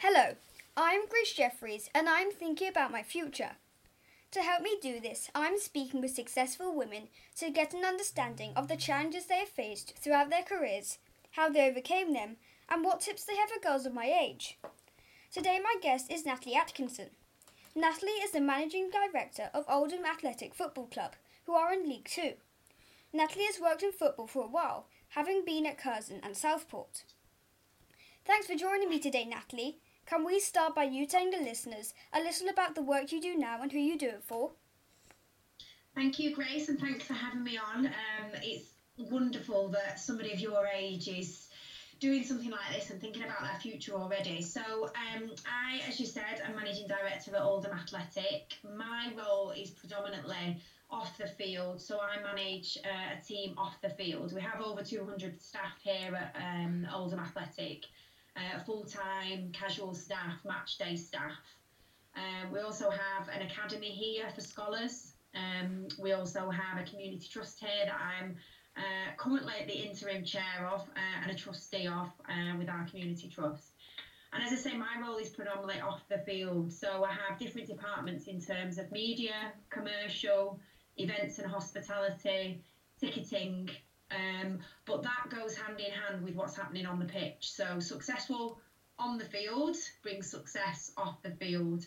Hello, I'm Grace Jeffries and I'm thinking about my future. To help me do this, I'm speaking with successful women to get an understanding of the challenges they have faced throughout their careers, how they overcame them, and what tips they have for girls of my age. Today, my guest is Natalie Atkinson. Natalie is the managing director of Oldham Athletic Football Club, who are in League Two. Natalie has worked in football for a while, having been at Curzon and Southport. Thanks for joining me today, Natalie. Can we start by you telling the listeners a little about the work you do now and who you do it for? Thank you, Grace, and thanks for having me on. Um, it's wonderful that somebody of your age is doing something like this and thinking about their future already. So, um, I, as you said, I'm managing director at Oldham Athletic. My role is predominantly off the field, so I manage uh, a team off the field. We have over 200 staff here at um, Oldham Athletic uh, full time, casual staff, match day staff. Um, we also have an academy here for scholars. Um, we also have a community trust here that I'm uh, currently the interim chair of uh, and a trustee of uh, with our community trust. And as I say, my role is predominantly off the field. So I have different departments in terms of media, commercial, events and hospitality, ticketing, um, but that goes hand in hand with what's happening on the pitch. So successful on the field brings success off the field.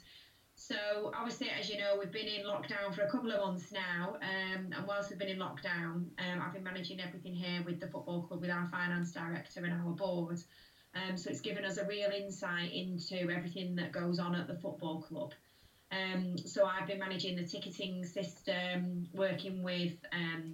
So obviously, as you know, we've been in lockdown for a couple of months now, um, and whilst we've been in lockdown, um, I've been managing everything here with the football club, with our finance director and our board. Um, so it's given us a real insight into everything that goes on at the football club. Um, so I've been managing the ticketing system, working with um,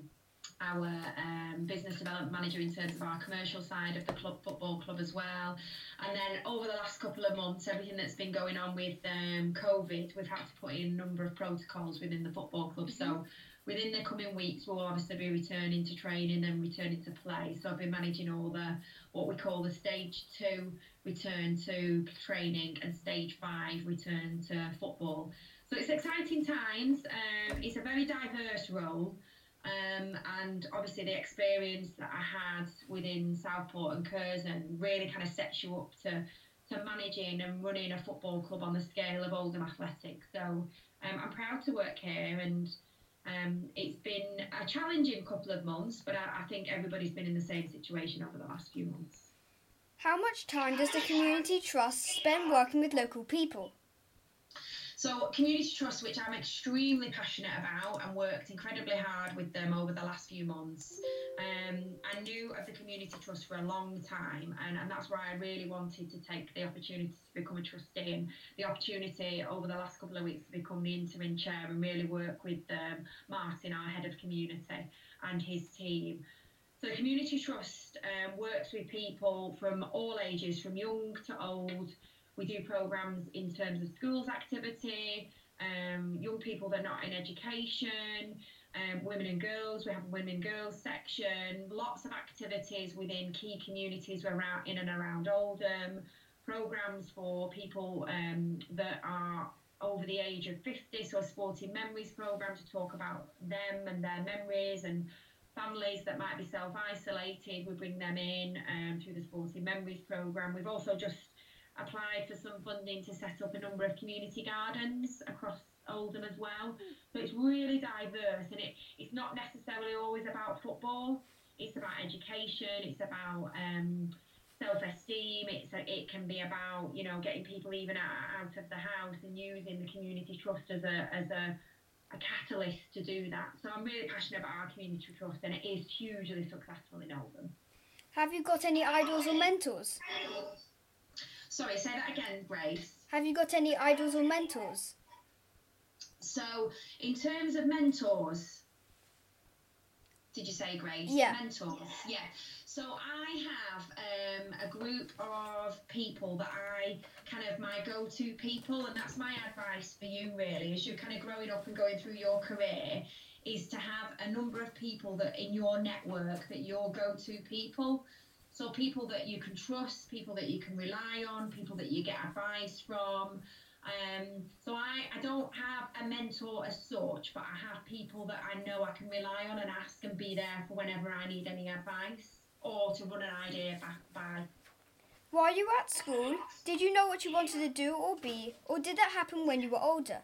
our um, business development manager in terms of our commercial side of the club football club as well. And then over the last couple of months, everything that's been going on with um, COVID, we've had to put in a number of protocols within the football club. So mm-hmm. within the coming weeks, we'll obviously be returning to training and returning to play. So I've been managing all the what we call the stage two return to training and stage five return to football. So it's exciting times. Um, it's a very diverse role. Um, and obviously the experience that I had within Southport and Curzon really kind of sets you up to to managing and running a football club on the scale of Oldham Athletic. So um, I'm proud to work here and um, it's been a challenging couple of months, but I, I think everybody's been in the same situation over the last few months. How much time does the Community Trust spend working with local people? So, Community Trust, which I'm extremely passionate about and worked incredibly hard with them over the last few months. Um, I knew of the Community Trust for a long time, and, and that's why I really wanted to take the opportunity to become a trustee and the opportunity over the last couple of weeks to become the interim chair and really work with um, Martin, our head of community, and his team. So, Community Trust um, works with people from all ages, from young to old. We do programs in terms of schools activity, um, young people that are not in education, um, women and girls. We have a women and girls section. Lots of activities within key communities around in and around Oldham. Programs for people um, that are over the age of 50, so a sporting memories program to talk about them and their memories and families that might be self-isolated. We bring them in um, through the sporting memories program. We've also just applied for some funding to set up a number of community gardens across Oldham as well. So it's really diverse and it, it's not necessarily always about football. It's about education, it's about um, self-esteem, it's it can be about, you know, getting people even out, out of the house and using the community trust as a, as a, a catalyst to do that. So I'm really passionate about our community trust and it is hugely successful in Oldham. Have you got any idols or mentors? Sorry, say that again, Grace. Have you got any idols or mentors? So, in terms of mentors, did you say, Grace? Yeah. Mentors, yeah. So I have um, a group of people that I kind of my go-to people, and that's my advice for you really, as you're kind of growing up and going through your career, is to have a number of people that in your network that your go-to people. So people that you can trust, people that you can rely on, people that you get advice from. Um, so I, I don't have a mentor as such, but I have people that I know I can rely on and ask and be there for whenever I need any advice or to run an idea back by. While you were at school, did you know what you wanted to do or be, or did that happen when you were older?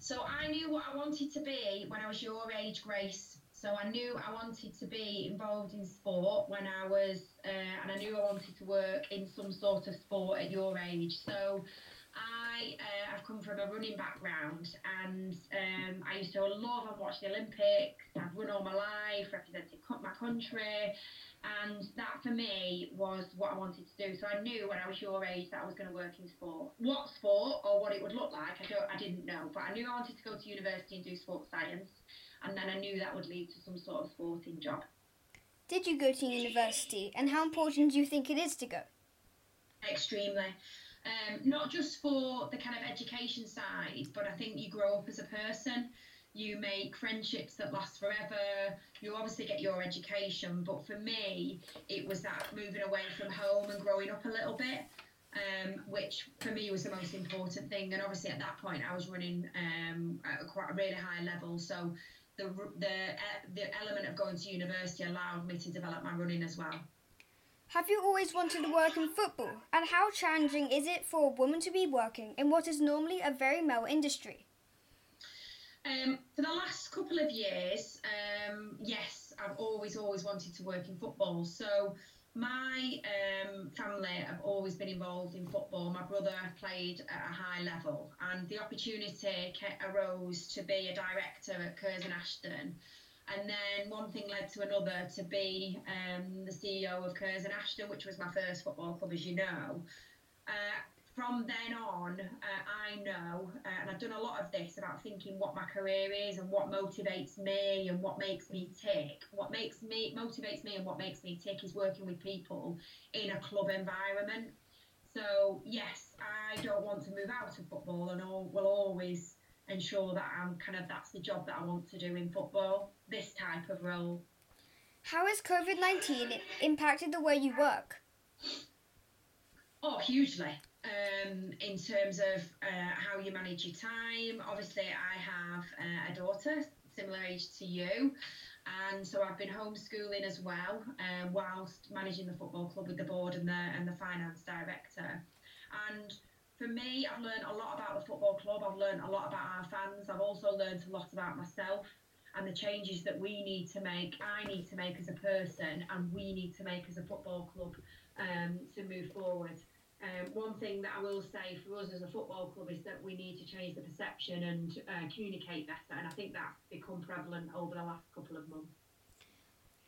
So I knew what I wanted to be when I was your age, Grace. So I knew I wanted to be involved in sport when I was, uh, and I knew I wanted to work in some sort of sport at your age. So I uh, I've come from a running background, and um, I used to love and watch the Olympics. I've run all my life, represented my country, and that for me was what I wanted to do. So I knew when I was your age that I was going to work in sport. What sport or what it would look like, I don't, I didn't know, but I knew I wanted to go to university and do sports science, and then I knew that would lead to some sort of sporting job. Did you go to university, and how important do you think it is to go? Extremely. Um, not just for the kind of education side, but I think you grow up as a person you make friendships that last forever. You obviously get your education, but for me, it was that moving away from home and growing up a little bit, um, which for me was the most important thing. And obviously, at that point, I was running um, at quite a really high level, so the the uh, the element of going to university allowed me to develop my running as well. Have you always wanted to work in football? And how challenging is it for a woman to be working in what is normally a very male industry? Um, for the last couple of years, um, yes, I've always, always wanted to work in football. So my um, family have always been involved in football. My brother played at a high level, and the opportunity arose to be a director at Curzon Ashton. And then one thing led to another to be um, the CEO of Curzon Ashton, which was my first football club, as you know. Uh, from then on, uh, I know, uh, and I've done a lot of this about thinking what my career is and what motivates me and what makes me tick. What makes me motivates me and what makes me tick is working with people in a club environment. So yes, I don't want to move out of football, and all, will always ensure that I'm kind of that's the job that I want to do in football. This type of role. How has COVID nineteen impacted the way you work? Oh, hugely um, in terms of uh, how you manage your time. Obviously, I have uh, a daughter similar age to you. And so I've been homeschooling as well, um, whilst managing the football club with the board and the and the finance director. And for me, I've learned a lot about the football club. I've learned a lot about our fans. I've also learned a lot about myself and the changes that we need to make. I need to make as a person, and we need to make as a football club um, to move forward. Um, one thing that I will say for us as a football club is that we need to change the perception and uh, communicate better, and I think that's become prevalent over the last couple of months.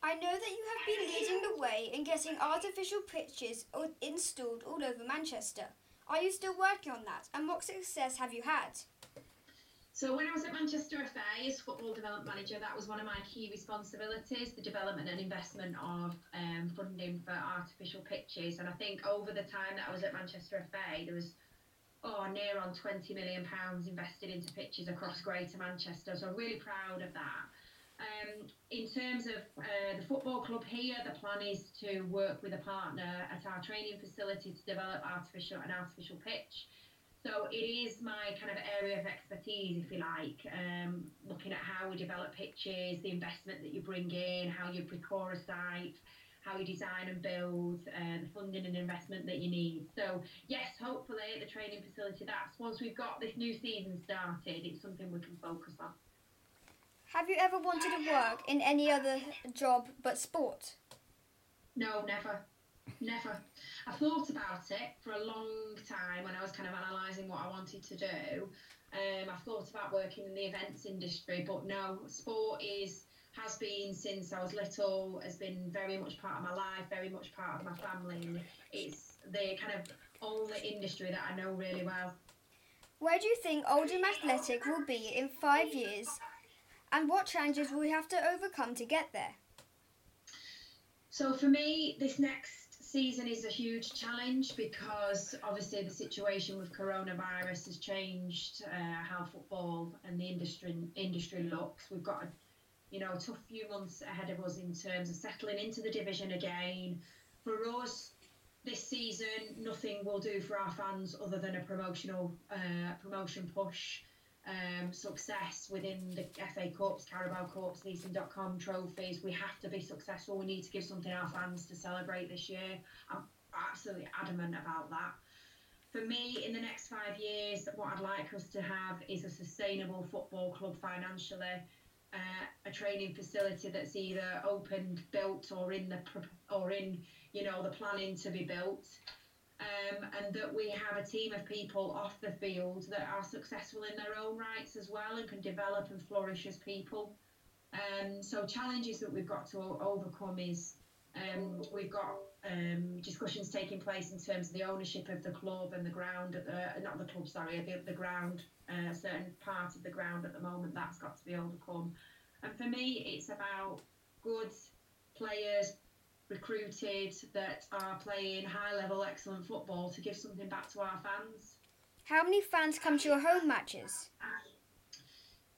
I know that you have been leading the way in getting artificial pitches installed all over Manchester. Are you still working on that, and what success have you had? So when I was at Manchester FA as football development manager, that was one of my key responsibilities: the development and investment of um, funding for artificial pitches. And I think over the time that I was at Manchester FA, there was oh near on 20 million pounds invested into pitches across Greater Manchester. So I'm really proud of that. Um, in terms of uh, the football club here, the plan is to work with a partner at our training facility to develop artificial an artificial pitch. So it is my kind of area of expertise, if you like, um, looking at how we develop pitches, the investment that you bring in, how you procure a site, how you design and build, uh, the funding and investment that you need. So yes, hopefully at the training facility, that's once we've got this new season started, it's something we can focus on. Have you ever wanted to work in any other job but sport? No, never. Never. I thought about it for a long time when I was kind of analysing what I wanted to do. Um, I thought about working in the events industry, but no, sport is has been since I was little, has been very much part of my life, very much part of my family. It's the kind of only industry that I know really well. Where do you think Oldham Athletic will be in five years, and what challenges will we have to overcome to get there? So for me, this next season is a huge challenge because obviously the situation with coronavirus has changed uh, how football and the industry industry looks. We've got a you know a tough few months ahead of us in terms of settling into the division again. For us, this season, nothing will do for our fans other than a promotional uh, promotion push um, success within the FA Cups, Carabao Cups, Leasing.com trophies. We have to be successful. We need to give something our fans to celebrate this year. I'm absolutely adamant about that. For me, in the next five years, what I'd like us to have is a sustainable football club financially, uh, a training facility that's either opened, built, or in the or in you know the planning to be built. Um, and that we have a team of people off the field that are successful in their own rights as well and can develop and flourish as people. Um, so challenges that we've got to overcome is um, we've got um, discussions taking place in terms of the ownership of the club and the ground at the not the club sorry the, the ground uh, a certain part of the ground at the moment that's got to be overcome and for me it's about good players recruited that are playing high level excellent football to give something back to our fans how many fans come to your home matches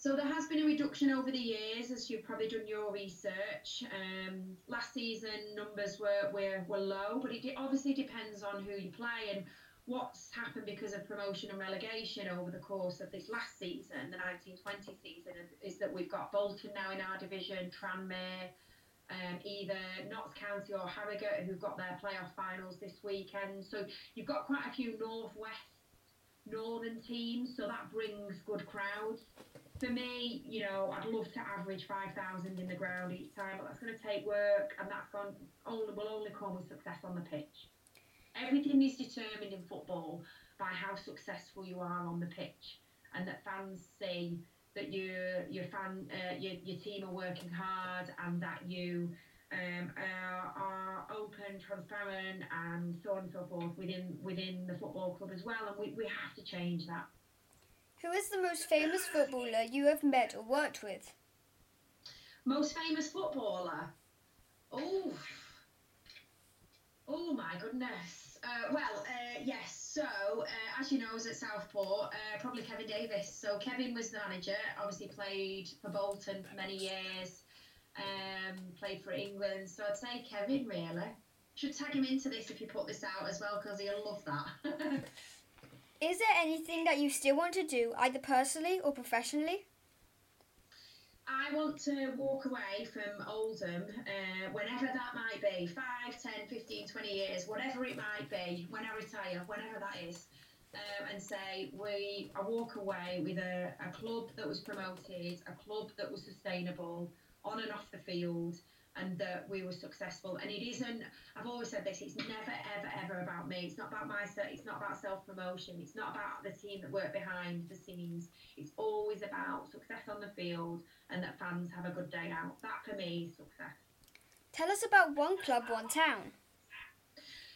so there has been a reduction over the years, as you've probably done your research. Um, last season numbers were, were were low, but it obviously depends on who you play and what's happened because of promotion and relegation over the course of this last season, the 1920 season, is that we've got Bolton now in our division, Tranmere, um, either Notts County or Harrogate who've got their playoff finals this weekend. So you've got quite a few northwest northern teams, so that brings good crowds for me, you know, I'd love to average 5,000 in the ground each time, but that's going to take work and that's going only will only come with success on the pitch. Everything is determined in football by how successful you are on the pitch, and that fans see that your your fan uh, your, your team are working hard and that you um, are, are, open, transparent, and so on and so forth within within the football club as well. And we, we have to change that. Who is the most famous footballer you have met or worked with? Most famous footballer? Oh, oh my goodness. Uh, well, uh, yes. So, uh, as you know, I was at Southport, uh, probably Kevin Davies. So, Kevin was the manager. Obviously, played for Bolton for many years. Um, played for England. So, I'd say Kevin really. Should tag him into this if you put this out as well, because he'll love that. Is there anything that you still want to do, either personally or professionally? I want to walk away from Oldham, uh, whenever that might be 5, 10, 15, 20 years, whatever it might be, when I retire, whenever that is, um, and say, we, I walk away with a, a club that was promoted, a club that was sustainable on and off the field, and that we were successful. And it isn't. I've always said this. It's never, ever, ever about me. It's not about my. It's not about self promotion. It's not about the team that work behind the scenes. It's always about success on the field and that fans have a good day out. That for me is success. Tell us about One Club, One Town.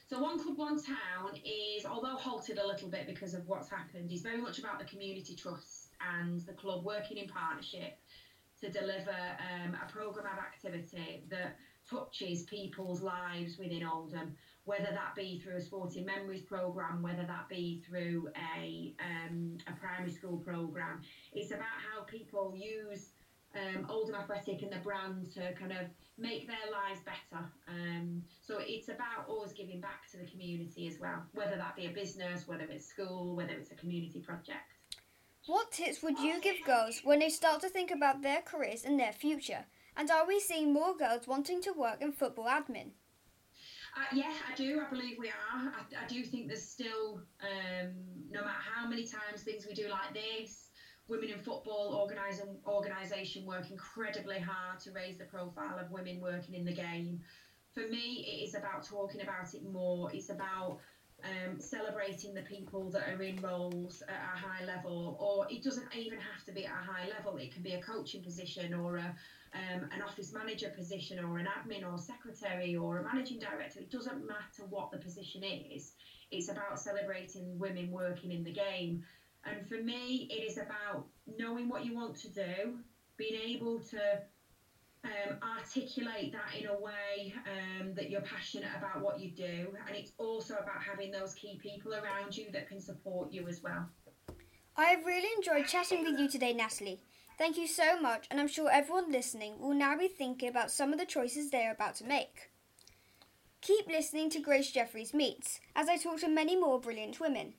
So One Club One Town is, although halted a little bit because of what's happened, is very much about the community trust and the club working in partnership to deliver um, a programme of activity that touches people's lives within Oldham, whether that be through a sporting memories programme, whether that be through a, um, a primary school programme. It's about how people use um, Oldham Athletic and the brand to kind of make their lives better. Um, so it's about always giving back to the community as well, whether that be a business, whether it's school, whether it's a community project. What tips would you give girls when they start to think about their careers and their future? And are we seeing more girls wanting to work in football admin? Uh, yeah, I do. I believe we are. I, I do think there's still, um, no matter how many times things we do like this, women in football organising, organisation work incredibly hard to raise the profile of women working in the game. For me, it is about talking about it more. It's about um, celebrating the people that are in roles at a high level, or it doesn't even have to be at a high level. It can be a coaching position, or a, um, an office manager position, or an admin, or secretary, or a managing director. It doesn't matter what the position is. It's about celebrating women working in the game. And for me, it is about knowing what you want to do, being able to um, articulate that in a way um, that you're passionate about what you do. And it's also about having those key people around you that can support you as well. I have really enjoyed chatting with you today, Natalie. Thank you so much, and I'm sure everyone listening will now be thinking about some of the choices they are about to make. Keep listening to Grace Jeffries Meets as I talk to many more brilliant women.